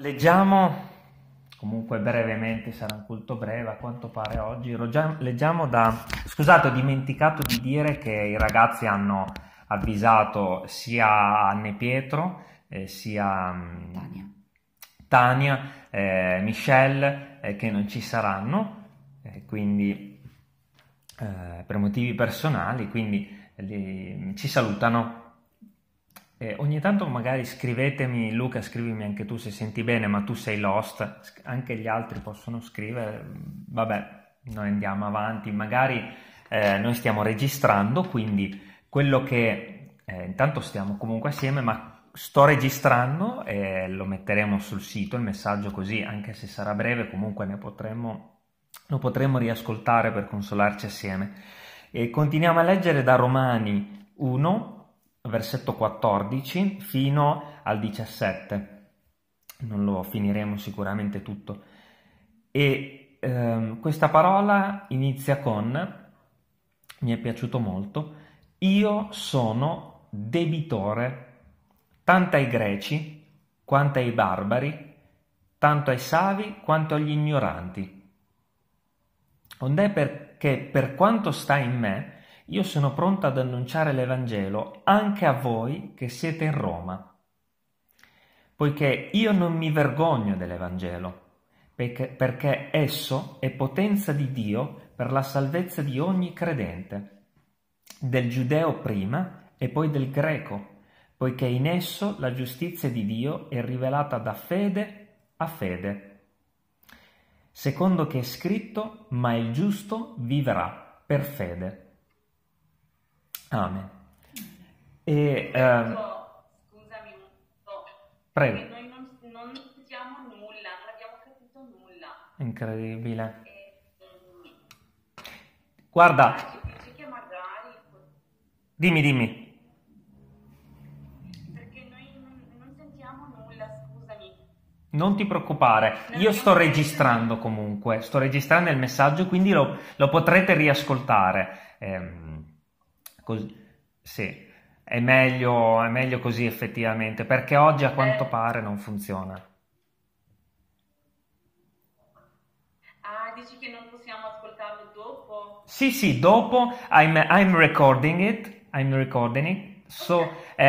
Leggiamo, comunque brevemente, sarà un culto breve a quanto pare oggi, leggiamo da... Scusate, ho dimenticato di dire che i ragazzi hanno avvisato sia Anne Pietro, eh, sia mm, Tania, Tania eh, Michelle eh, che non ci saranno, eh, quindi eh, per motivi personali, quindi li, ci salutano eh, ogni tanto magari scrivetemi, Luca, scrivimi anche tu se senti bene, ma tu sei lost, anche gli altri possono scrivere, vabbè, noi andiamo avanti, magari eh, noi stiamo registrando, quindi quello che eh, intanto stiamo comunque assieme, ma sto registrando e lo metteremo sul sito, il messaggio così, anche se sarà breve, comunque ne potremo, lo potremo riascoltare per consolarci assieme. E continuiamo a leggere da Romani 1, versetto 14 fino al 17. Non lo finiremo sicuramente tutto. E ehm, questa parola inizia con, mi è piaciuto molto, io sono debitore tanto ai greci quanto ai barbari, tanto ai savi quanto agli ignoranti. Ond'è perché per quanto sta in me, io sono pronto ad annunciare l'Evangelo anche a voi che siete in Roma, poiché io non mi vergogno dell'Evangelo, perché, perché esso è potenza di Dio per la salvezza di ogni credente, del giudeo prima e poi del greco, poiché in esso la giustizia di Dio è rivelata da fede a fede. Secondo che è scritto, ma il giusto vivrà per fede. Amen. E, ehm, scusami un po'. Prego. Noi non, non capiamo nulla, non abbiamo capito nulla. Incredibile. E, um, Guarda. Magari... Dimmi, dimmi. Perché noi non, non sentiamo nulla, scusami. Non ti preoccupare, io sto registrando comunque, sto registrando il messaggio, quindi lo, lo potrete riascoltare. Ehm, Così, sì, è meglio, è meglio così effettivamente, perché oggi a quanto eh. pare non funziona. Ah, dici che non possiamo ascoltarlo dopo? Sì, sì, dopo I'm, I'm recording it, I'm recording it. So uh, uh,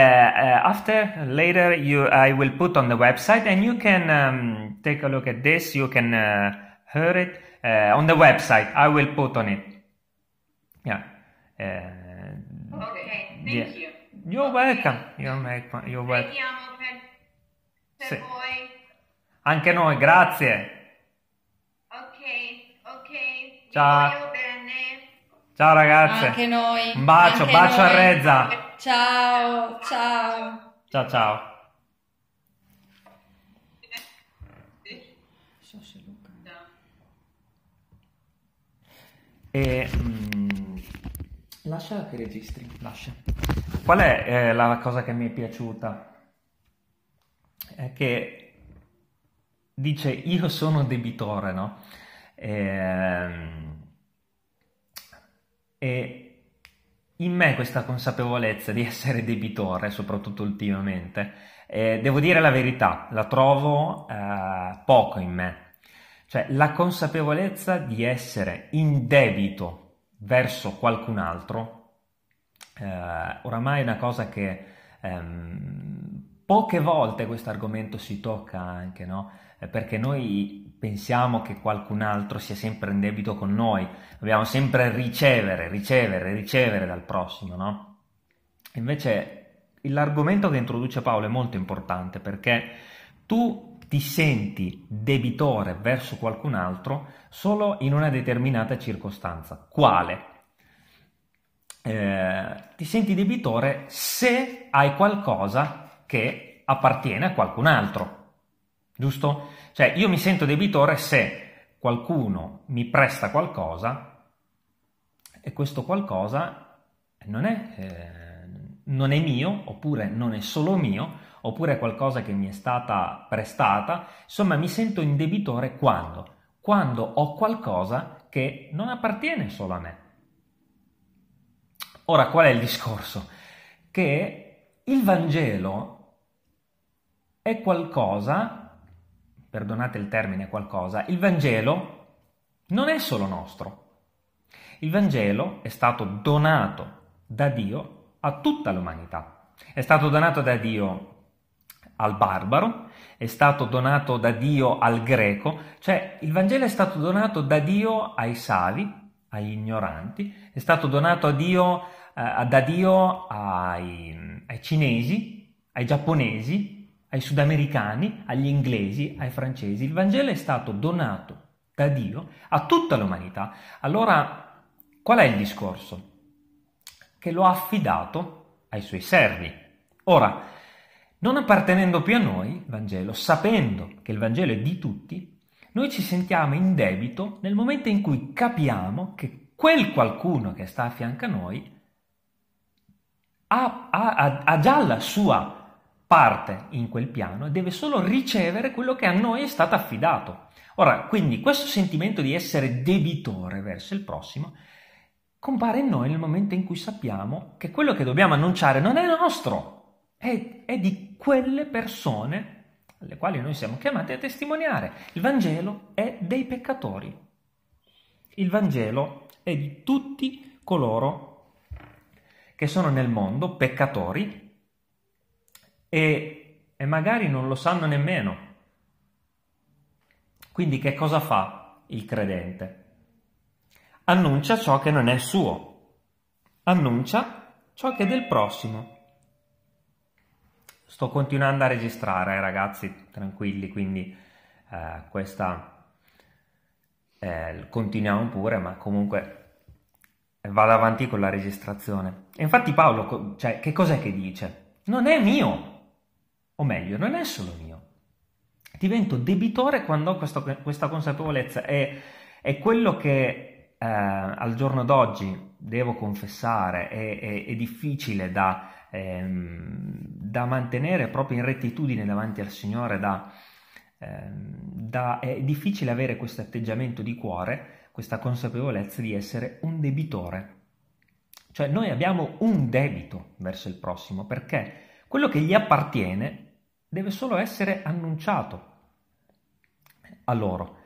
after later you I will put on the website and you can um, take a look at this. You can uh, hear it uh, on the website. I will put on it. Yeah. Uh, Ok, thank yeah. you. You're welcome. You're, welcome. You're welcome. Vediamo per, per Sì. voi. Anche noi, grazie. Ok, ok. Ciao. Ciao ragazze. Anche noi. Un bacio, anche bacio a noi. Rezza. Ciao, ciao. Ciao ciao. So se Luca. E, mm, lascia che registri, lascia. Qual è eh, la cosa che mi è piaciuta? È che dice io sono debitore, no? Ehm, E, in me questa consapevolezza di essere debitore, soprattutto ultimamente, eh, devo dire la verità, la trovo eh, poco in me. Cioè la consapevolezza di essere in debito verso qualcun altro, eh, oramai è una cosa che ehm, poche volte questo argomento si tocca anche, no? Eh, perché noi pensiamo che qualcun altro sia sempre in debito con noi, dobbiamo sempre ricevere, ricevere, ricevere dal prossimo, no? Invece l'argomento che introduce Paolo è molto importante perché tu ti senti debitore verso qualcun altro solo in una determinata circostanza. Quale? Eh, ti senti debitore se hai qualcosa che appartiene a qualcun altro, giusto? Cioè io mi sento debitore se qualcuno mi presta qualcosa e questo qualcosa non è, eh, non è mio oppure non è solo mio oppure qualcosa che mi è stata prestata, insomma mi sento in debitore quando? Quando ho qualcosa che non appartiene solo a me. Ora qual è il discorso? Che il Vangelo è qualcosa perdonate il termine, qualcosa, il Vangelo non è solo nostro. Il Vangelo è stato donato da Dio a tutta l'umanità. È stato donato da Dio al barbaro, è stato donato da Dio al greco, cioè il Vangelo è stato donato da Dio ai savi, agli ignoranti, è stato donato Dio, eh, da Dio ai, ai cinesi, ai giapponesi, ai sudamericani, agli inglesi, ai francesi. Il Vangelo è stato donato da Dio a tutta l'umanità. Allora, qual è il discorso? Che lo ha affidato ai suoi servi. Ora, non appartenendo più a noi, Vangelo, sapendo che il Vangelo è di tutti, noi ci sentiamo in debito nel momento in cui capiamo che quel qualcuno che sta a fianco a noi ha, ha, ha già la sua parte in quel piano e deve solo ricevere quello che a noi è stato affidato. Ora, quindi questo sentimento di essere debitore verso il prossimo compare in noi nel momento in cui sappiamo che quello che dobbiamo annunciare non è nostro, è, è di quelle persone alle quali noi siamo chiamati a testimoniare. Il Vangelo è dei peccatori. Il Vangelo è di tutti coloro che sono nel mondo peccatori e, e magari non lo sanno nemmeno. Quindi che cosa fa il credente? Annuncia ciò che non è suo, annuncia ciò che è del prossimo. Sto continuando a registrare, eh, ragazzi, tranquilli, quindi eh, questa eh, continuiamo pure, ma comunque vado avanti con la registrazione. E infatti Paolo, cioè, che cos'è che dice? Non è mio, o meglio, non è solo mio. Divento debitore quando ho questo, questa consapevolezza e, è quello che eh, al giorno d'oggi devo confessare, è, è, è difficile da, ehm, da, mantenere proprio in rettitudine davanti al Signore, da, ehm, da, è difficile avere questo atteggiamento di cuore, questa consapevolezza di essere un debitore. Cioè noi abbiamo un debito verso il prossimo perché quello che gli appartiene deve solo essere annunciato a loro.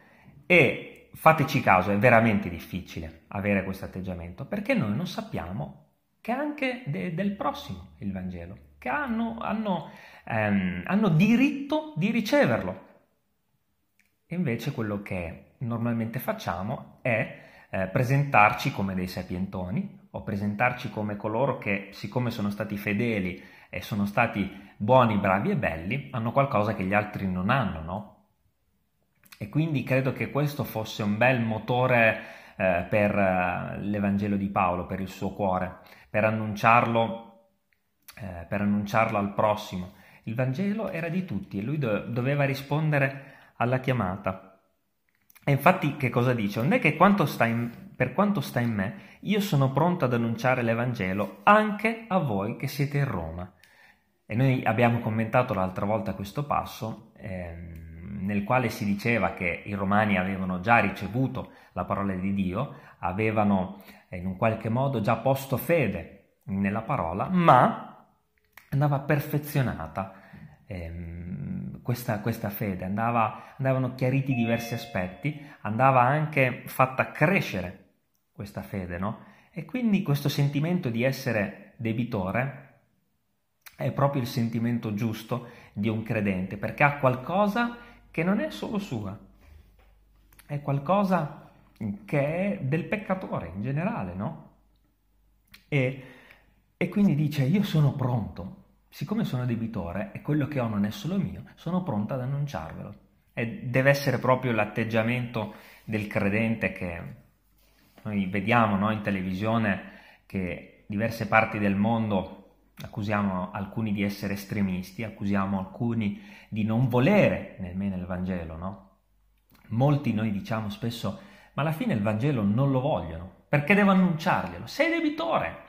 E fateci caso, è veramente difficile avere questo atteggiamento perché noi non sappiamo che anche de- del prossimo il Vangelo, che hanno, hanno, ehm, hanno diritto di riceverlo. E invece quello che normalmente facciamo è eh, presentarci come dei sapientoni o presentarci come coloro che, siccome sono stati fedeli e sono stati buoni, bravi e belli, hanno qualcosa che gli altri non hanno, no? E quindi credo che questo fosse un bel motore eh, per eh, l'Evangelo di Paolo, per il suo cuore, per annunciarlo, eh, per annunciarlo al prossimo. Il Vangelo era di tutti e lui do- doveva rispondere alla chiamata. E infatti che cosa dice? Non è che quanto in, per quanto sta in me, io sono pronto ad annunciare l'Evangelo anche a voi che siete in Roma. E noi abbiamo commentato l'altra volta questo passo ehm, nel quale si diceva che i romani avevano già ricevuto la parola di Dio, avevano eh, in un qualche modo già posto fede nella parola, ma andava perfezionata ehm, questa, questa, fede, andava, andavano chiariti diversi aspetti, andava anche fatta crescere questa fede, no? E quindi questo sentimento di essere debitore è proprio il sentimento giusto di un credente, perché ha qualcosa che non è solo sua, è qualcosa che è del peccatore in generale, no? E, e quindi dice, io sono pronto, siccome sono debitore e quello che ho non è solo mio, sono pronto ad annunciarvelo. E deve essere proprio l'atteggiamento del credente che noi vediamo no, in televisione che diverse parti del mondo accusiamo alcuni di essere estremisti, accusiamo alcuni di non volere nemmeno il Vangelo, no? Molti noi diciamo spesso, ma alla fine il Vangelo non lo vogliono, perché devo annunciarglielo? Sei debitore!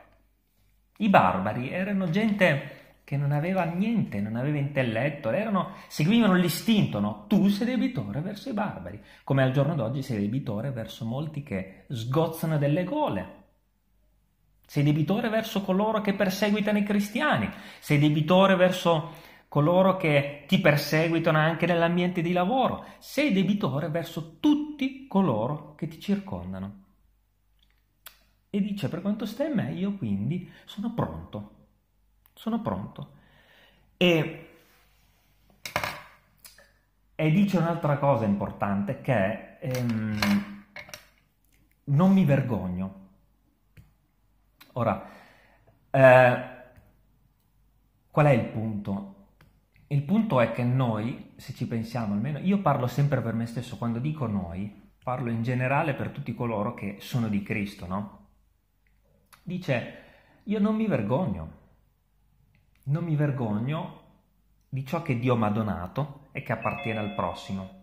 I barbari erano gente che non aveva niente, non aveva intelletto, erano, seguivano l'istinto, no? Tu sei debitore verso i barbari, come al giorno d'oggi sei debitore verso molti che sgozzano delle gole, sei debitore verso coloro che perseguitano i cristiani, sei debitore verso coloro che ti perseguitano anche nell'ambiente di lavoro. Sei debitore verso tutti coloro che ti circondano. E dice, per quanto stai a me, io quindi sono pronto. Sono pronto. E, e dice un'altra cosa importante che è, ehm, non mi vergogno. Ora, eh, qual è il punto? Il punto è che noi, se ci pensiamo almeno, io parlo sempre per me stesso, quando dico noi, parlo in generale per tutti coloro che sono di Cristo, no? Dice, io non mi vergogno, non mi vergogno di ciò che Dio mi ha donato e che appartiene al prossimo.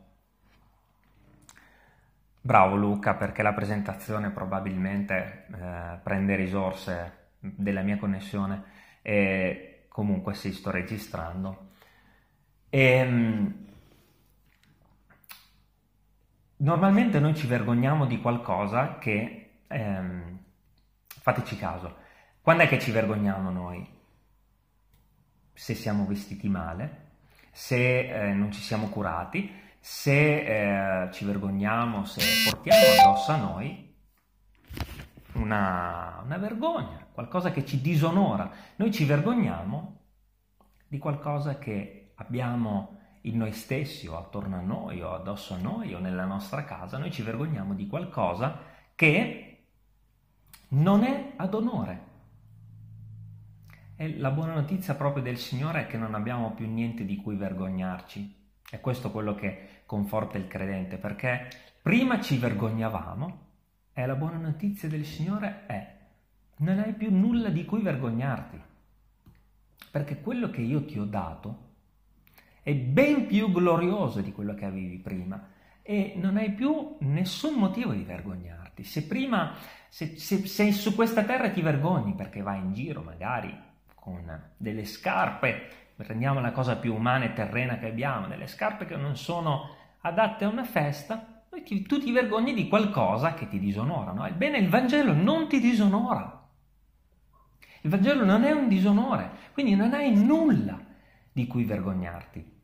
Bravo Luca, perché la presentazione probabilmente eh, prende risorse della mia connessione e comunque sì, sto registrando. E, ehm, normalmente noi ci vergogniamo di qualcosa che, ehm, fateci caso, quando è che ci vergogniamo noi? Se siamo vestiti male, se eh, non ci siamo curati, se eh, ci vergogniamo, se portiamo addosso a noi una, una vergogna, qualcosa che ci disonora. Noi ci vergogniamo di qualcosa che abbiamo in noi stessi o attorno a noi o addosso a noi o nella nostra casa, noi ci vergogniamo di qualcosa che non è ad onore. E la buona notizia proprio del Signore è che non abbiamo più niente di cui vergognarci. È questo quello che conforta il credente, perché prima ci vergognavamo e la buona notizia del Signore è non hai più nulla di cui vergognarti, perché quello che io ti ho dato è ben più glorioso di quello che avevi prima e non hai più nessun motivo di vergognarti. Se prima, se, se, se su questa terra ti vergogni perché vai in giro magari con delle scarpe, prendiamo la cosa più umana e terrena che abbiamo, delle scarpe che non sono adatte a una festa, ti, tu ti vergogni di qualcosa che ti disonora. No? Ebbene, il Vangelo non ti disonora. Il Vangelo non è un disonore, quindi non hai nulla di cui vergognarti.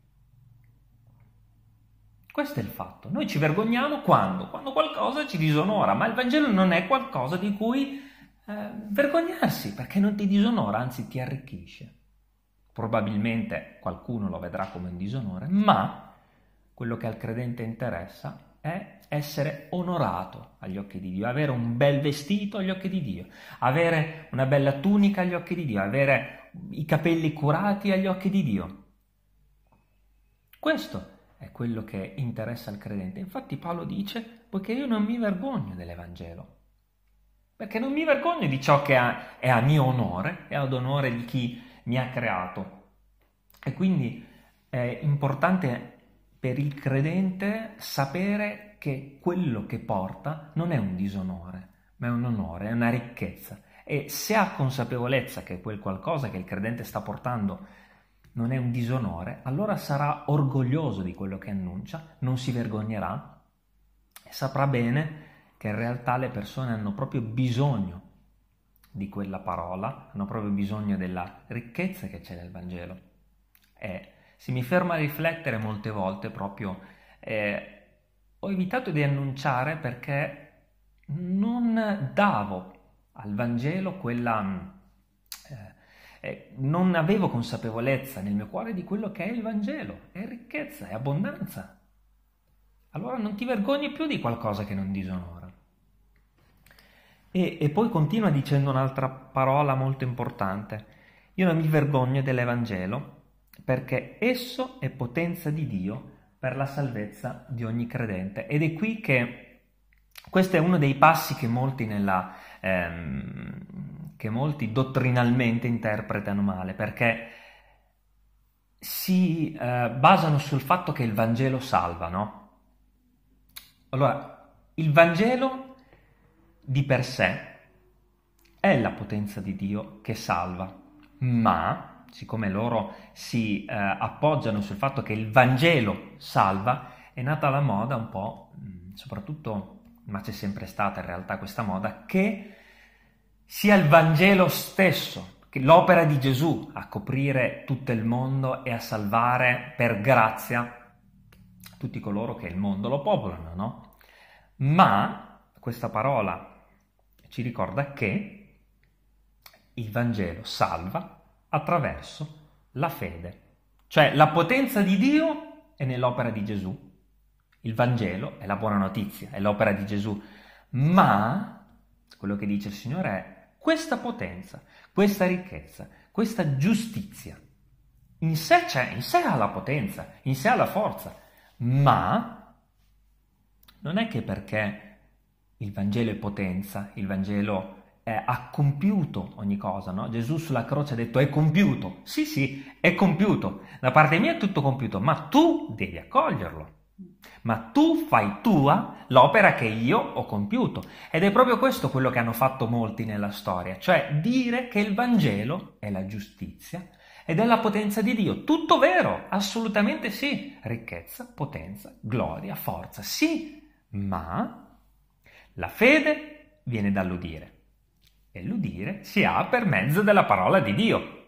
Questo è il fatto. Noi ci vergogniamo quando? Quando qualcosa ci disonora, ma il Vangelo non è qualcosa di cui eh, vergognarsi, perché non ti disonora, anzi ti arricchisce. Probabilmente qualcuno lo vedrà come un disonore, ma quello che al credente interessa è essere onorato agli occhi di Dio, avere un bel vestito agli occhi di Dio, avere una bella tunica agli occhi di Dio, avere i capelli curati agli occhi di Dio. Questo è quello che interessa al credente. Infatti Paolo dice, poiché io non mi vergogno dell'Evangelo, perché non mi vergogno di ciò che è a mio onore, è ad onore di chi mi ha creato. E quindi è importante per il credente sapere che quello che porta non è un disonore, ma è un onore, è una ricchezza. E se ha consapevolezza che quel qualcosa che il credente sta portando non è un disonore, allora sarà orgoglioso di quello che annuncia, non si vergognerà e saprà bene che in realtà le persone hanno proprio bisogno di quella parola, hanno proprio bisogno della ricchezza che c'è nel Vangelo. E se mi fermo a riflettere molte volte proprio, eh, ho evitato di annunciare perché non davo al Vangelo quella eh, non avevo consapevolezza nel mio cuore di quello che è il Vangelo, è ricchezza, è abbondanza. Allora non ti vergogni più di qualcosa che non disonora. E, e poi continua dicendo un'altra parola molto importante. Io non mi vergogno dell'Evangelo perché esso è potenza di Dio per la salvezza di ogni credente. Ed è qui che questo è uno dei passi che molti nella, ehm, che molti dottrinalmente interpretano male, perché si eh, basano sul fatto che il Vangelo salva, no? Allora, il Vangelo di per sé è la potenza di Dio che salva, ma siccome loro si eh, appoggiano sul fatto che il Vangelo salva, è nata la moda un po', soprattutto, ma c'è sempre stata in realtà questa moda, che sia il Vangelo stesso l'opera di Gesù a coprire tutto il mondo e a salvare per grazia tutti coloro che il mondo lo popolano, no? Ma questa parola ci ricorda che il Vangelo salva attraverso la fede, cioè la potenza di Dio è nell'opera di Gesù. Il Vangelo è la buona notizia, è l'opera di Gesù, ma quello che dice il Signore è questa potenza, questa ricchezza, questa giustizia. In sé c'è, in sé ha la potenza, in sé ha la forza, ma non è che perché il Vangelo è potenza, il Vangelo è, ha compiuto ogni cosa, no? Gesù sulla croce ha detto è compiuto. Sì, sì, è compiuto. Da parte mia è tutto compiuto, ma tu devi accoglierlo. Ma tu fai tua l'opera che io ho compiuto. Ed è proprio questo quello che hanno fatto molti nella storia, cioè dire che il Vangelo è la giustizia ed è la potenza di Dio. Tutto vero, assolutamente sì. Ricchezza, potenza, gloria, forza, sì, ma la fede viene dall'udire e l'udire si ha per mezzo della parola di Dio.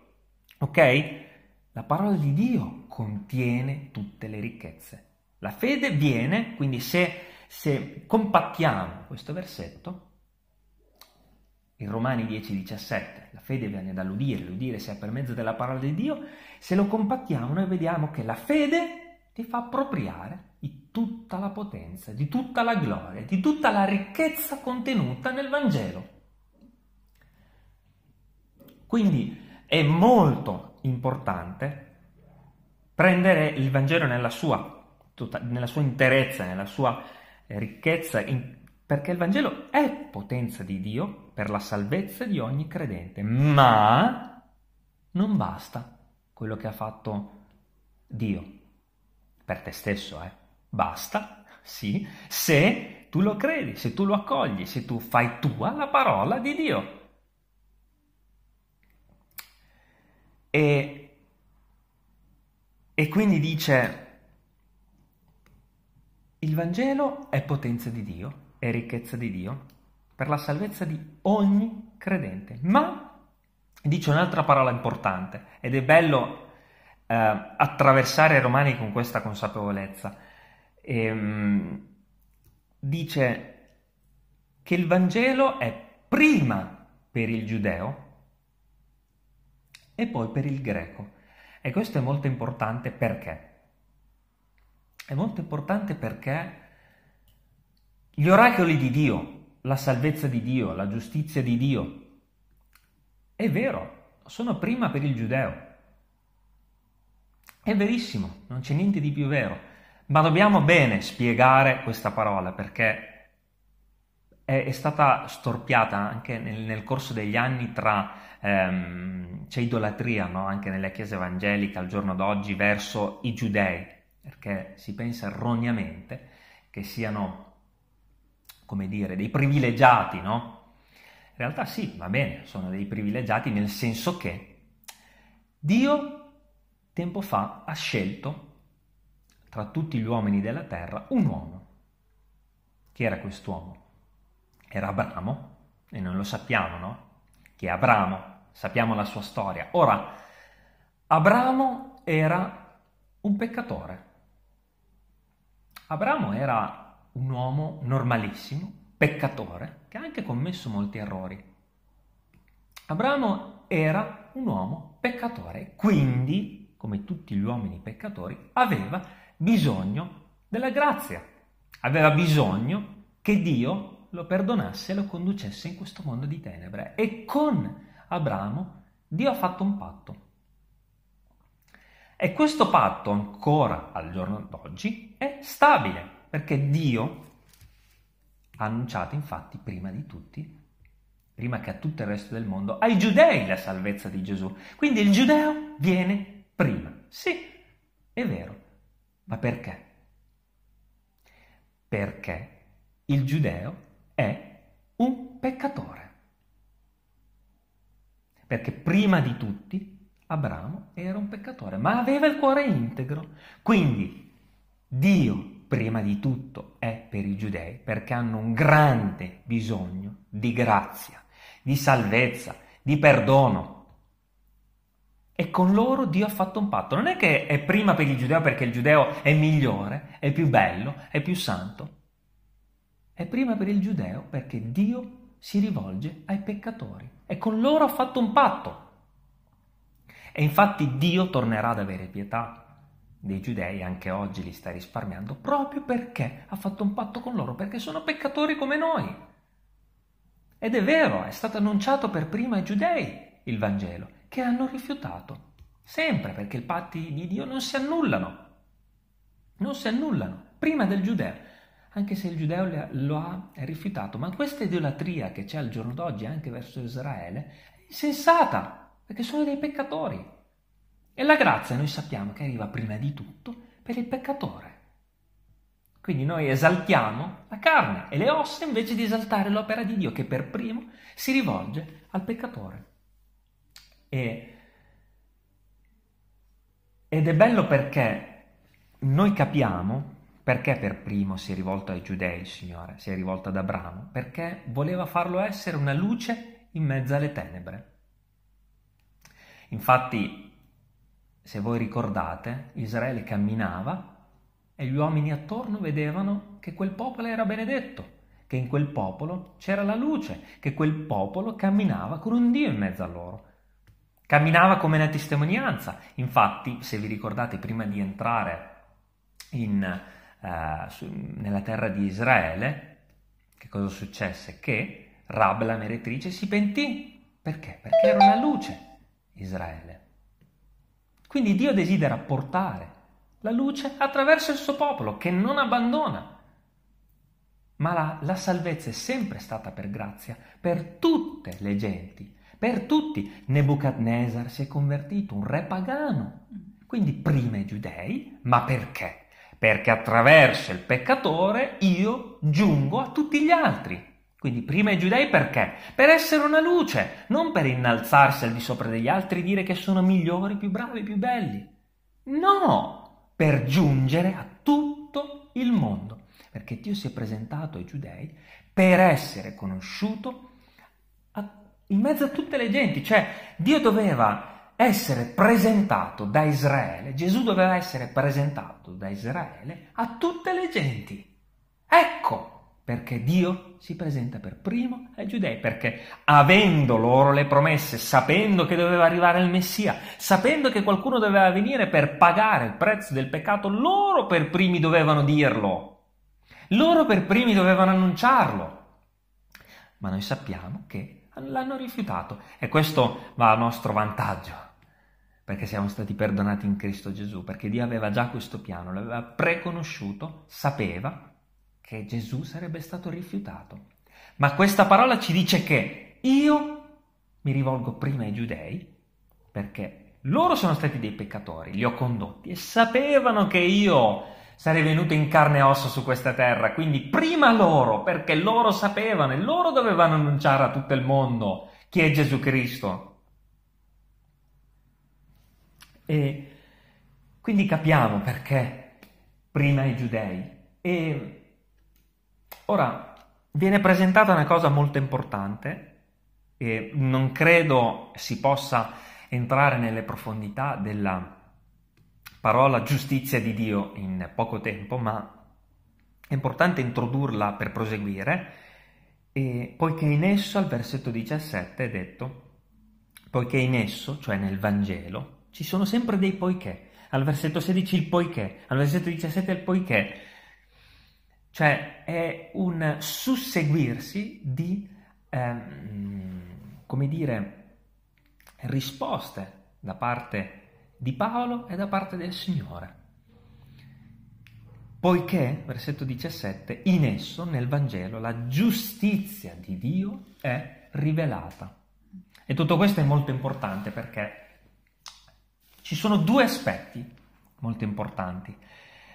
Ok? La parola di Dio contiene tutte le ricchezze. La fede viene, quindi se, se compattiamo questo versetto, in Romani 10:17, la fede viene dall'udire, l'udire si ha per mezzo della parola di Dio, se lo compattiamo noi vediamo che la fede ti fa appropriare di tutta la potenza, di tutta la gloria, di tutta la ricchezza contenuta nel Vangelo. Quindi è molto importante prendere il Vangelo nella sua, nella sua interezza, nella sua ricchezza, in, perché il Vangelo è potenza di Dio per la salvezza di ogni credente, ma non basta quello che ha fatto Dio per te stesso, eh. Basta, sì, se tu lo credi, se tu lo accogli, se tu fai tua la parola di Dio. E, e quindi dice, il Vangelo è potenza di Dio, è ricchezza di Dio, per la salvezza di ogni credente. Ma dice un'altra parola importante ed è bello eh, attraversare i Romani con questa consapevolezza ehm, dice che il Vangelo è prima per il giudeo e poi per il greco. E questo è molto importante perché? È molto importante perché gli oracoli di Dio, la salvezza di Dio, la giustizia di Dio, è vero, sono prima per il giudeo. È verissimo, non c'è niente di più vero. Ma dobbiamo bene spiegare questa parola perché è, è stata storpiata anche nel, nel, corso degli anni tra... Ehm, c'è idolatria no? anche nelle chiese evangeliche al giorno d'oggi verso i giudei, perché si pensa erroneamente che siano, come dire, dei privilegiati, no? In realtà sì, va bene, sono dei privilegiati nel senso che Dio tempo fa ha scelto tra tutti gli uomini della terra un uomo. Chi era quest'uomo? Era Abramo, e non lo sappiamo, no? Chi è Abramo? Sappiamo la sua storia. Ora, Abramo era un peccatore. Abramo era un uomo normalissimo, peccatore, che ha anche commesso molti errori. Abramo era un uomo peccatore, quindi, come tutti gli uomini peccatori, aveva bisogno della grazia, aveva bisogno che Dio lo perdonasse e lo conducesse in questo mondo di tenebre. E con Abramo Dio ha fatto un patto. E questo patto ancora al giorno d'oggi è stabile, perché Dio ha annunciato infatti prima di tutti, prima che a tutto il resto del mondo, ai giudei la salvezza di Gesù. Quindi il giudeo viene prima. Sì, è vero, ma perché? Perché il giudeo è un peccatore. Perché prima di tutti Abramo era un peccatore, ma aveva il cuore integro. Quindi Dio prima di tutto è per i giudei perché hanno un grande bisogno di grazia, di salvezza, di perdono. E con loro Dio ha fatto un patto. Non è che è prima per il giudeo perché il giudeo è migliore, è più bello, è più santo. È prima per il giudeo perché Dio si rivolge ai peccatori e con loro ha fatto un patto. E infatti Dio tornerà ad avere pietà dei giudei, anche oggi li sta risparmiando, proprio perché ha fatto un patto con loro, perché sono peccatori come noi. Ed è vero, è stato annunciato per prima ai giudei il Vangelo, che hanno rifiutato. Sempre perché i patti di Dio non si annullano. Non si annullano. Prima del giudeo. Anche se il giudeo lo ha rifiutato. Ma questa idolatria che c'è al giorno d'oggi anche verso Israele è insensata. Perché sono dei peccatori. E la grazia noi sappiamo che arriva prima di tutto per il peccatore. Quindi noi esaltiamo la carne e le ossa invece di esaltare l'opera di Dio che per primo si rivolge al peccatore. E, ed è bello perché noi capiamo perché per primo si è rivolto ai giudei il Signore, si è rivolto ad Abramo, perché voleva farlo essere una luce in mezzo alle tenebre. Infatti se voi ricordate, Israele camminava e gli uomini attorno vedevano che quel popolo era benedetto, che in quel popolo c'era la luce, che quel popolo camminava con un Dio in mezzo a loro. Camminava come una testimonianza. Infatti, se vi ricordate, prima di entrare in, eh, su, nella terra di Israele, che cosa successe? Che Rab, la meretrice, si pentì. Perché? Perché era una luce Israele. Quindi Dio desidera portare la luce attraverso il suo popolo che non abbandona. Ma la, la, salvezza è sempre stata per grazia, per tutte le genti, per tutti. Nebuchadnezzar si è convertito, un re pagano. Quindi prima i giudei, ma perché? Perché attraverso il peccatore io giungo a tutti gli altri. Quindi prima i giudei perché? Per essere una luce, non per innalzarsi al di sopra degli altri e dire che sono migliori, più bravi, più belli. No, per giungere a tutto il mondo. Perché Dio si è presentato ai giudei per essere conosciuto in mezzo a tutte le genti. Cioè Dio doveva essere presentato da Israele, Gesù doveva essere presentato da Israele a tutte le genti. Ecco perché Dio si presenta per primo ai giudei, perché avendo loro le promesse, sapendo che doveva arrivare il Messia, sapendo che qualcuno doveva venire per pagare il prezzo del peccato, loro per primi dovevano dirlo, loro per primi dovevano annunciarlo. Ma noi sappiamo che l'hanno rifiutato e questo va a nostro vantaggio, perché siamo stati perdonati in Cristo Gesù, perché Dio aveva già questo piano, l'aveva preconosciuto, sapeva che Gesù sarebbe stato rifiutato. Ma questa parola ci dice che io mi rivolgo prima ai giudei perché loro sono stati dei peccatori, li ho condotti e sapevano che io sarei venuto in carne e ossa su questa terra, quindi prima loro, perché loro sapevano e loro dovevano annunciare a tutto il mondo chi è Gesù Cristo. E quindi capiamo perché prima i giudei. E Ora, viene presentata una cosa molto importante e non credo si possa entrare nelle profondità della parola giustizia di Dio in poco tempo, ma è importante introdurla per proseguire, e poiché in esso, al versetto 17, è detto, poiché in esso, cioè nel Vangelo, ci sono sempre dei poiché. Al versetto 16 il poiché, al versetto 17 il poiché. Cioè è un susseguirsi di, ehm, come dire, risposte da parte di Paolo e da parte del Signore. Poiché, versetto 17, in esso, nel Vangelo, la giustizia di Dio è rivelata. E tutto questo è molto importante perché ci sono due aspetti molto importanti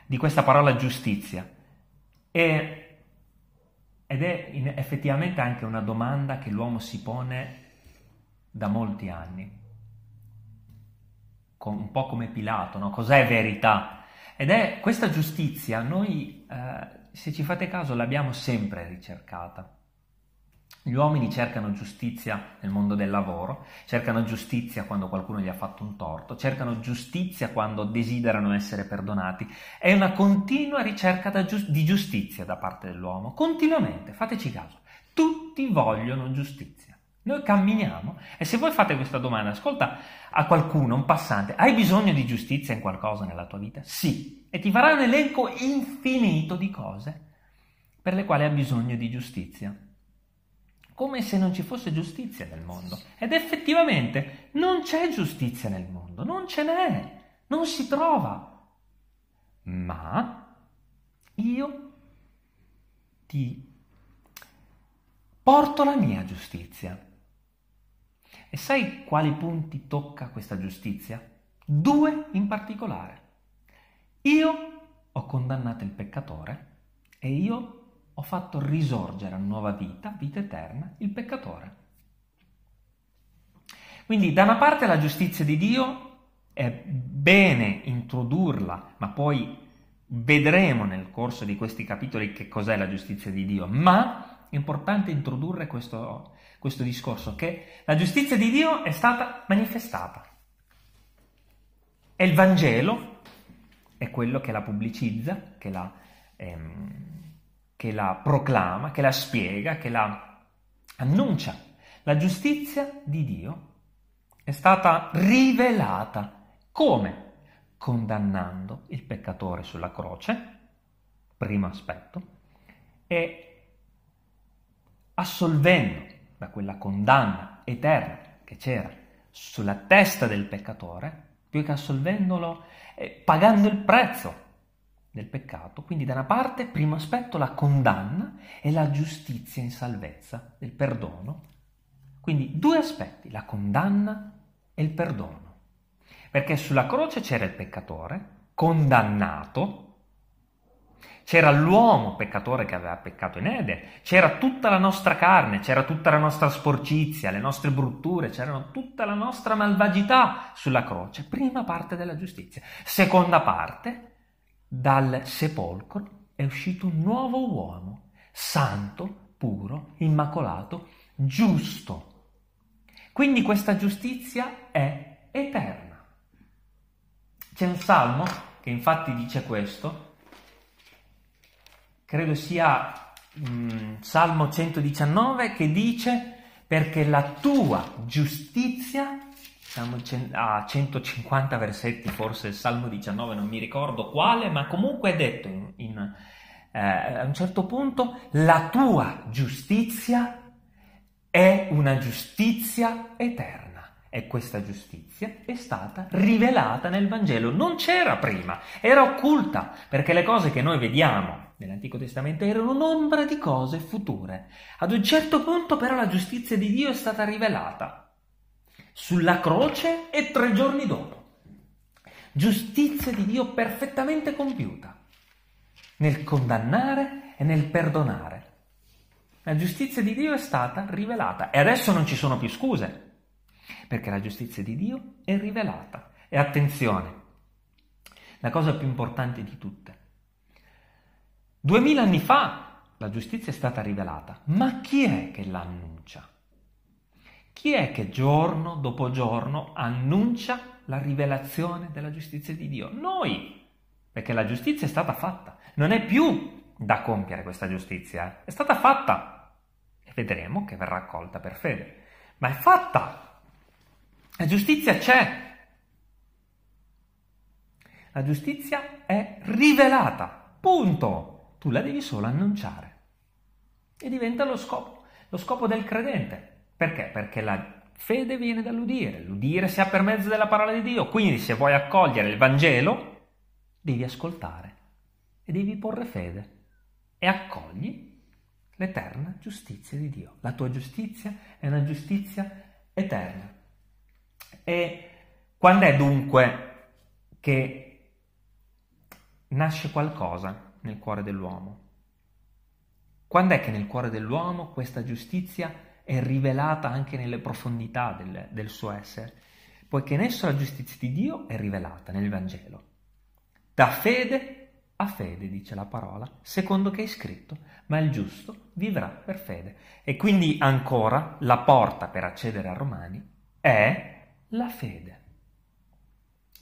di questa parola giustizia. E, ed è effettivamente anche una domanda che l'uomo si pone da molti anni, un po' come Pilato, no? cos'è verità? Ed è questa giustizia, noi, eh, se ci fate caso, l'abbiamo sempre ricercata. Gli uomini cercano giustizia nel mondo del lavoro, cercano giustizia quando qualcuno gli ha fatto un torto, cercano giustizia quando desiderano essere perdonati. È una continua ricerca di giustizia da parte dell'uomo, continuamente, fateci caso. Tutti vogliono giustizia. Noi camminiamo e se voi fate questa domanda, ascolta a qualcuno, un passante, hai bisogno di giustizia in qualcosa nella tua vita? Sì. E ti farà un elenco infinito di cose per le quali ha bisogno di giustizia come se non ci fosse giustizia nel mondo. Ed effettivamente non c'è giustizia nel mondo, non ce n'è, non si trova. Ma io ti porto la mia giustizia. E sai quali punti tocca questa giustizia? Due in particolare. Io ho condannato il peccatore e io ho fatto risorgere a nuova vita, vita eterna, il peccatore. Quindi da una parte la giustizia di Dio è bene introdurla, ma poi vedremo nel corso di questi capitoli che cos'è la giustizia di Dio, ma è importante introdurre questo, questo discorso, che la giustizia di Dio è stata manifestata. E il Vangelo è quello che la pubblicizza, che la... Ehm, che la proclama, che la spiega, che la annuncia. La giustizia di Dio è stata rivelata come? Condannando il peccatore sulla croce, primo aspetto, e assolvendo da quella condanna eterna che c'era sulla testa del peccatore, più che assolvendolo, eh, pagando il prezzo del peccato. Quindi da una parte, primo aspetto, la condanna e la giustizia in salvezza del perdono. Quindi due aspetti, la condanna e il perdono. Perché sulla croce c'era il peccatore, condannato, c'era l'uomo peccatore che aveva peccato in Eden, c'era tutta la nostra carne, c'era tutta la nostra sporcizia, le nostre brutture, c'era tutta la nostra malvagità sulla croce. Prima parte della giustizia. Seconda parte, dal sepolcro è uscito un nuovo uomo, santo, puro, immacolato, giusto. Quindi questa giustizia è eterna. C'è un salmo che infatti dice questo, credo sia um, Salmo 119, che dice perché la tua giustizia siamo a 150 versetti, forse il Salmo 19, non mi ricordo quale, ma comunque è detto in, in, eh, a un certo punto, la tua giustizia è una giustizia eterna. E questa giustizia è stata rivelata nel Vangelo, non c'era prima, era occulta, perché le cose che noi vediamo nell'Antico Testamento erano un'ombra di cose future. Ad un certo punto però la giustizia di Dio è stata rivelata sulla croce e tre giorni dopo. Giustizia di Dio perfettamente compiuta nel condannare e nel perdonare. La giustizia di Dio è stata rivelata e adesso non ci sono più scuse, perché la giustizia di Dio è rivelata. E attenzione, la cosa più importante di tutte. Duemila anni fa la giustizia è stata rivelata, ma chi è che l'annuncia? Chi è che giorno dopo giorno annuncia la rivelazione della giustizia di Dio? Noi, perché la giustizia è stata fatta. Non è più da compiere questa giustizia, eh. è stata fatta. E vedremo che verrà accolta per fede. Ma è fatta. La giustizia c'è. La giustizia è rivelata. Punto. Tu la devi solo annunciare. E diventa lo scopo, lo scopo del credente. Perché? Perché la fede viene dall'udire, l'udire si ha per mezzo della parola di Dio, quindi se vuoi accogliere il Vangelo devi ascoltare e devi porre fede e accogli l'eterna giustizia di Dio. La tua giustizia è una giustizia eterna. E quando è dunque che nasce qualcosa nel cuore dell'uomo? Quando è che nel cuore dell'uomo questa giustizia è rivelata anche nelle profondità del, del suo essere, poiché in esso la giustizia di Dio è rivelata nel Vangelo. Da fede a fede, dice la parola, secondo che è scritto, ma il giusto vivrà per fede. E quindi ancora la porta per accedere a Romani è la fede.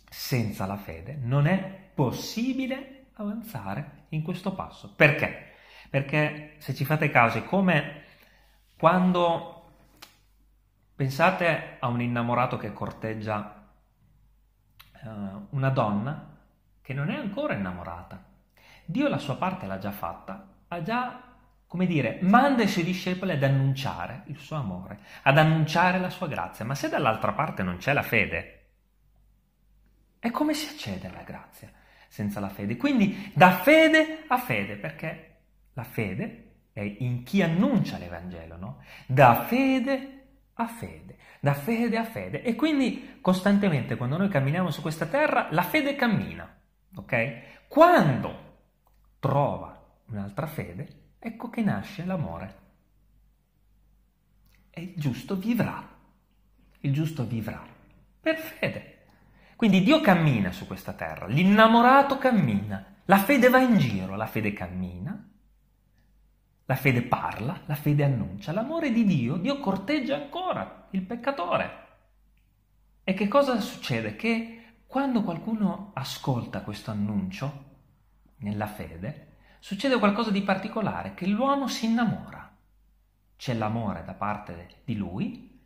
Senza la fede non è possibile avanzare in questo passo. Perché? Perché se ci fate caso è come quando pensate a un innamorato che corteggia uh, una donna che non è ancora innamorata. Dio la sua parte l'ha già fatta, ha già, come dire, manda i suoi discepoli ad annunciare il suo amore, ad annunciare la sua grazia, ma se dall'altra parte non c'è la fede, e come si accede alla grazia senza la fede? Quindi da fede a fede, perché la fede è in chi annuncia l'Evangelo, no? Da fede a fede, da fede a fede. E quindi costantemente quando noi camminiamo su questa terra, la fede cammina. Ok? Quando trova un'altra fede, ecco che nasce l'amore. E il giusto vivrà. Il giusto vivrà per fede. Quindi Dio cammina su questa terra, l'innamorato cammina, la fede va in giro, la fede cammina, la fede parla, la fede annuncia, l'amore di Dio, Dio corteggia ancora il peccatore. E che cosa succede? Che quando qualcuno ascolta questo annuncio nella fede, succede qualcosa di particolare, che l'uomo si innamora. C'è l'amore da parte di lui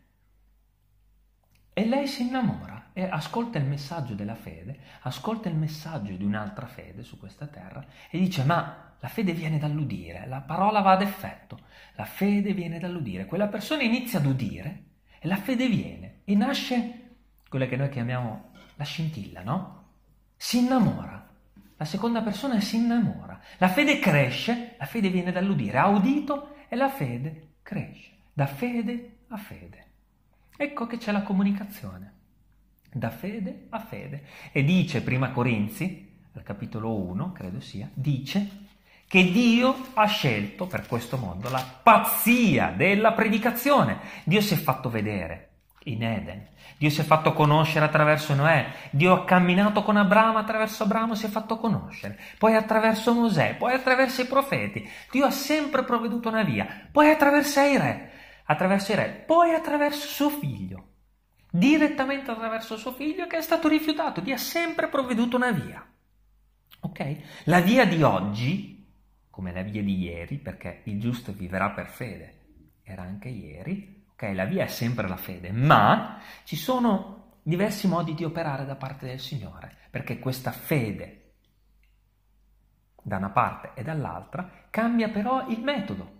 e lei si innamora e ascolta il messaggio della fede, ascolta il messaggio di un'altra fede su questa terra e dice ma la fede viene dall'udire, la parola va ad effetto, la fede viene dall'udire. Quella persona inizia ad udire e la fede viene e nasce quella che noi chiamiamo la scintilla, no? Si innamora. La seconda persona si innamora. La fede cresce, la fede viene dall'udire, ha udito e la fede cresce, da fede a fede. Ecco che c'è la comunicazione, da fede a fede. E dice prima Corinzi, al capitolo 1, credo sia, dice che Dio ha scelto per questo mondo la pazzia della predicazione. Dio si è fatto vedere in Eden. Dio si è fatto conoscere attraverso Noè, Dio ha camminato con Abramo, attraverso Abramo si è fatto conoscere, poi attraverso Mosè, poi attraverso i profeti. Dio ha sempre provveduto una via, poi attraverso i re, attraverso i re, poi attraverso suo figlio. Direttamente attraverso suo figlio che è stato rifiutato, Dio ha sempre provveduto una via. Ok? La via di oggi, come la via di ieri, perché il giusto vivrà per fede, era anche ieri, Ok, la via è sempre la fede, ma ci sono diversi modi di operare da parte del Signore, perché questa fede da una parte e dall'altra cambia però il metodo.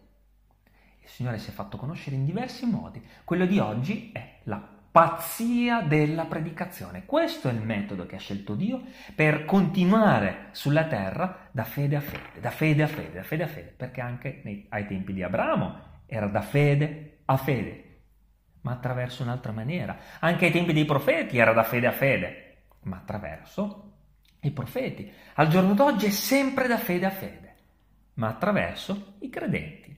Il Signore si è fatto conoscere in diversi modi. Quello di oggi è la pazzia della predicazione. Questo è il metodo che ha scelto Dio per continuare sulla terra da fede a fede, da fede a fede, da fede a fede, perché anche nei, ai tempi di Abramo era da fede a fede, ma attraverso un'altra maniera. Anche ai tempi dei profeti era da fede a fede, ma attraverso i profeti. Al giorno d'oggi è sempre da fede a fede, ma attraverso i credenti,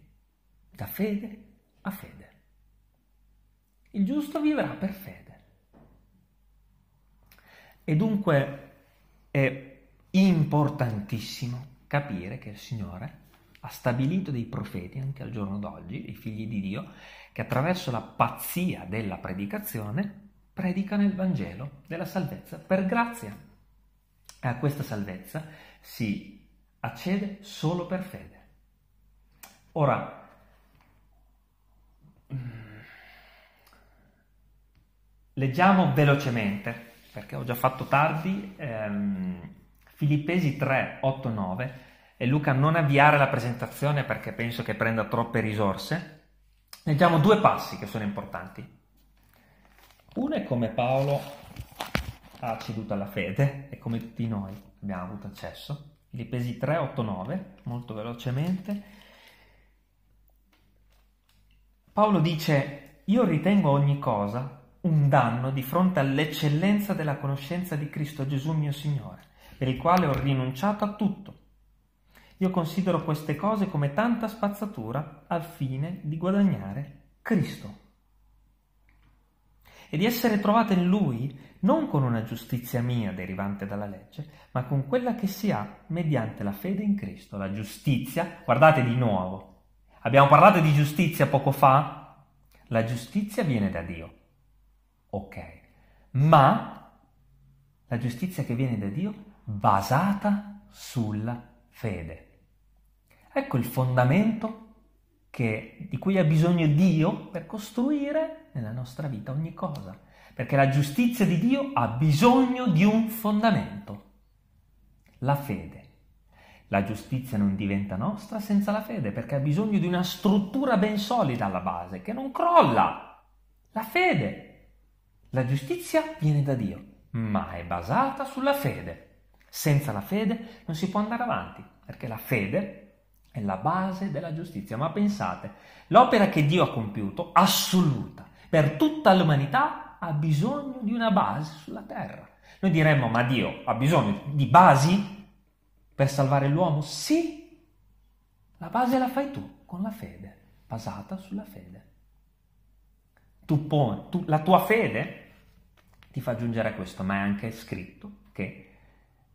da fede a fede. Il giusto vivrà per fede. E dunque è importantissimo capire che il Signore ha stabilito dei profeti anche al giorno d'oggi, i figli di Dio, che attraverso la pazzia della predicazione predicano il Vangelo della salvezza per grazia. E a questa salvezza si accede solo per fede. Ora, leggiamo velocemente, perché ho già fatto tardi, ehm, Filippesi 3, 8, 9, e Luca non avviare la presentazione perché penso che prenda troppe risorse. Leggiamo due passi che sono importanti. Uno è come Paolo ha ceduto alla fede e come tutti noi abbiamo avuto accesso. Filippesi 3, 8, 9, molto velocemente. Paolo dice, io ritengo ogni cosa un danno di fronte all'eccellenza della conoscenza di Cristo Gesù mio Signore, per il quale ho rinunciato a tutto. Io considero queste cose come tanta spazzatura al fine di guadagnare Cristo. E di essere trovata in Lui non con una giustizia mia derivante dalla legge, ma con quella che si ha mediante la fede in Cristo. La giustizia, guardate di nuovo, abbiamo parlato di giustizia poco fa, la giustizia viene da Dio, ok, ma la giustizia che viene da Dio basata sulla fede. Ecco il fondamento che, di cui ha bisogno Dio per costruire nella nostra vita ogni cosa perché la giustizia di Dio ha bisogno di un fondamento, la fede. La giustizia non diventa nostra senza la fede, perché ha bisogno di una struttura ben solida alla base, che non crolla. La fede. La giustizia viene da Dio, ma è basata sulla fede. Senza la fede non si può andare avanti, perché la fede è la base della giustizia. Ma pensate, l'opera che Dio ha compiuto, assoluta, per tutta l'umanità, ha bisogno di una base sulla terra. Noi diremmo, ma Dio ha bisogno di basi per salvare l'uomo? Sì, la base la fai tu con la fede, basata sulla fede. Tu tu, la tua fede ti fa giungere a questo, ma è anche scritto che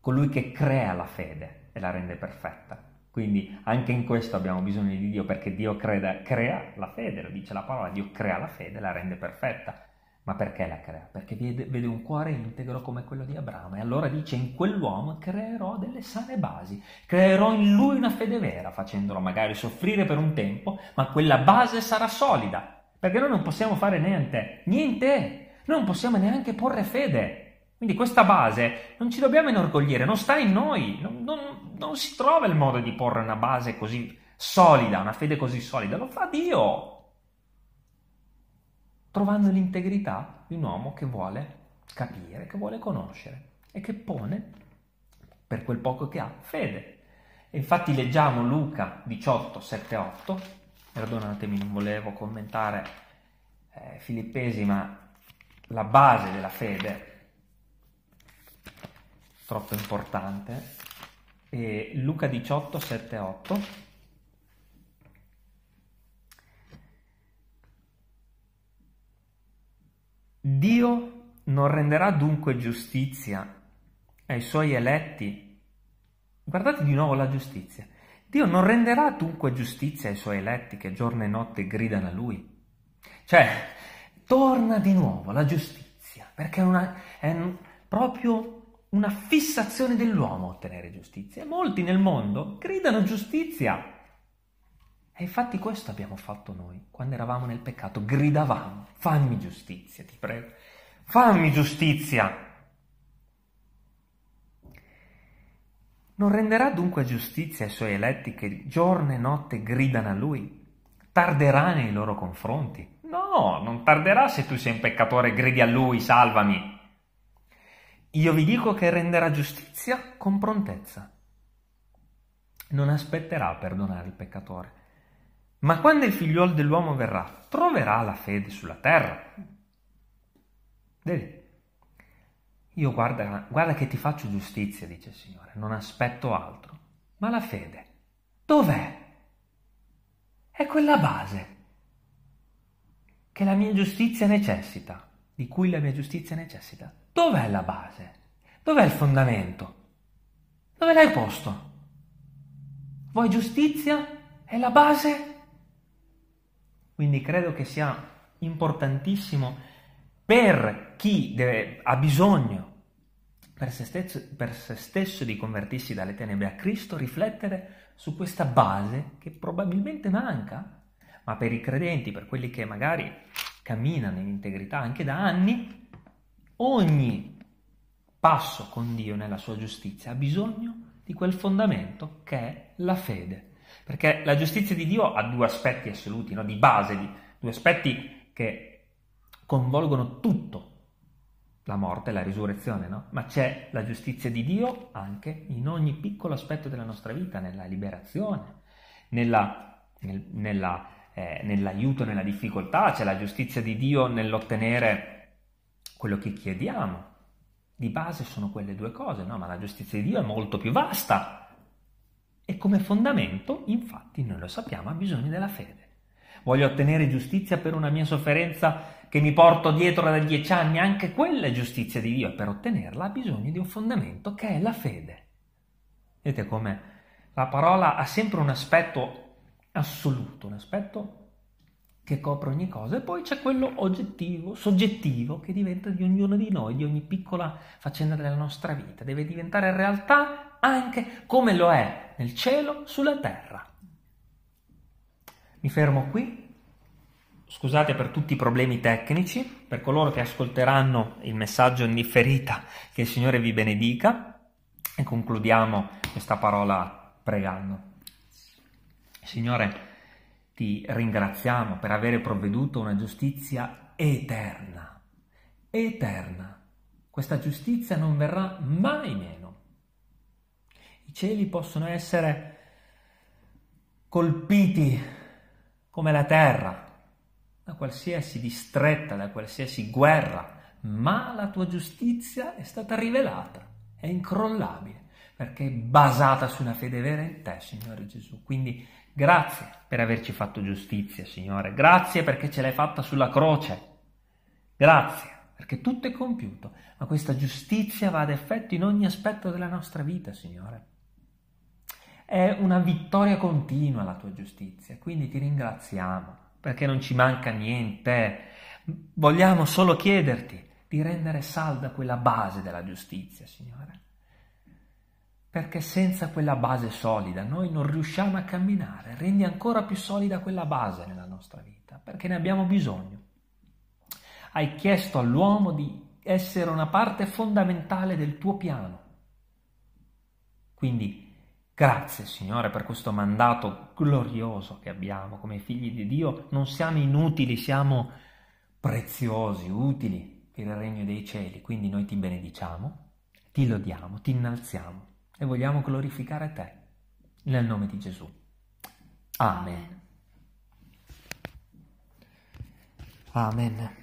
colui che crea la fede e la rende perfetta. Quindi anche in questo abbiamo bisogno di Dio perché Dio creda, crea la fede, lo dice la parola, Dio crea la fede e la rende perfetta. Ma perché la crea? Perché vede, vede, un cuore integro come quello di Abramo e allora dice in quell'uomo creerò delle sane basi, creerò in lui una fede vera, facendolo magari soffrire per un tempo, ma quella base sarà solida, perché noi non possiamo fare niente, niente, non possiamo neanche porre fede. Quindi questa base non ci dobbiamo inorgogliere, non sta in noi, non, non, non si trova il modo di porre una base così solida, una fede così solida, lo fa Dio trovando l'integrità di un uomo che vuole capire, che vuole conoscere e che pone, per quel poco che ha, fede. E infatti leggiamo Luca 18, 7, 8, perdonatemi, non volevo commentare eh, Filippesi, ma la base della fede troppo importante. E Luca 18, 7, 8 Dio non renderà dunque giustizia ai suoi eletti. Guardate di nuovo la giustizia. Dio non renderà dunque giustizia ai suoi eletti che giorno e notte gridano a lui. Cioè, torna di nuovo la giustizia, perché è, una, è proprio una fissazione dell'uomo ottenere giustizia. Molti nel mondo gridano giustizia, e infatti questo abbiamo fatto noi, quando eravamo nel peccato, gridavamo, fammi giustizia, ti prego, fammi giustizia. Non renderà dunque giustizia ai suoi eletti che giorno e notte gridano a lui? Tarderà nei loro confronti? No, non tarderà se tu sei un peccatore e gridi a lui, salvami. Io vi dico che renderà giustizia con prontezza. Non aspetterà a perdonare il peccatore ma quando il figliuolo dell'uomo verrà, troverà la fede sulla terra? Vedi? Io guarda, guarda che ti faccio giustizia, dice il Signore, non aspetto altro. Ma la fede, dov'è? È quella base che la mia giustizia necessita, di cui la mia giustizia necessita. Dov'è la base? Dov'è il fondamento? Dove l'hai posto? Vuoi giustizia? È la base? Quindi credo che sia importantissimo per chi deve, ha bisogno per se, stesso, per se stesso di convertirsi dalle tenebre a Cristo, riflettere su questa base che probabilmente manca, ma per i credenti, per quelli che magari camminano in integrità anche da anni, ogni passo con Dio nella sua giustizia ha bisogno di quel fondamento che è la fede. Perché la giustizia di Dio ha due aspetti assoluti, no? di base, di, due aspetti che coinvolgono tutto, la morte e la risurrezione, no? ma c'è la giustizia di Dio anche in ogni piccolo aspetto della nostra vita, nella liberazione, nella, nel, nella, eh, nell'aiuto nella difficoltà, c'è la giustizia di Dio nell'ottenere quello che chiediamo. Di base sono quelle due cose, no? ma la giustizia di Dio è molto più vasta e come fondamento, infatti, noi lo sappiamo, ha bisogno della fede. Voglio ottenere giustizia per una mia sofferenza che mi porto dietro da dieci anni, anche quella è giustizia di Dio. E per ottenerla ha bisogno di un fondamento che è la fede. Vedete come la parola ha sempre un aspetto assoluto, un aspetto che copre ogni cosa, e poi c'è quello oggettivo, soggettivo, che diventa di ognuno di noi, di ogni piccola faccenda della nostra vita. Deve diventare realtà anche come lo è nel cielo, sulla terra. Mi fermo qui. Scusate per tutti i problemi tecnici, per coloro che ascolteranno il messaggio in differita, che il Signore vi benedica e concludiamo questa parola pregando. Signore, ti ringraziamo per avere provveduto una giustizia eterna, eterna. Questa giustizia non verrà mai meno. I cieli possono essere colpiti come la terra da qualsiasi distretta, da qualsiasi guerra, ma la tua giustizia è stata rivelata, è incrollabile, perché è basata su una fede vera in te, Signore Gesù. Quindi Grazie per averci fatto giustizia, Signore. Grazie perché ce l'hai fatta sulla croce. Grazie perché tutto è compiuto. Ma questa giustizia va ad effetto in ogni aspetto della nostra vita, Signore. È una vittoria continua la tua giustizia, quindi ti ringraziamo perché non ci manca niente. Vogliamo solo chiederti di rendere salda quella base della giustizia, Signore perché senza quella base solida noi non riusciamo a camminare. Rendi ancora più solida quella base nella nostra vita, perché ne abbiamo bisogno. Hai chiesto all'uomo di essere una parte fondamentale del tuo piano. Quindi grazie Signore per questo mandato glorioso che abbiamo come figli di Dio. Non siamo inutili, siamo preziosi, utili per il regno dei cieli. Quindi noi ti benediciamo, ti lodiamo, ti innalziamo e vogliamo glorificare te. Nel nome di Gesù. Amen. Amen.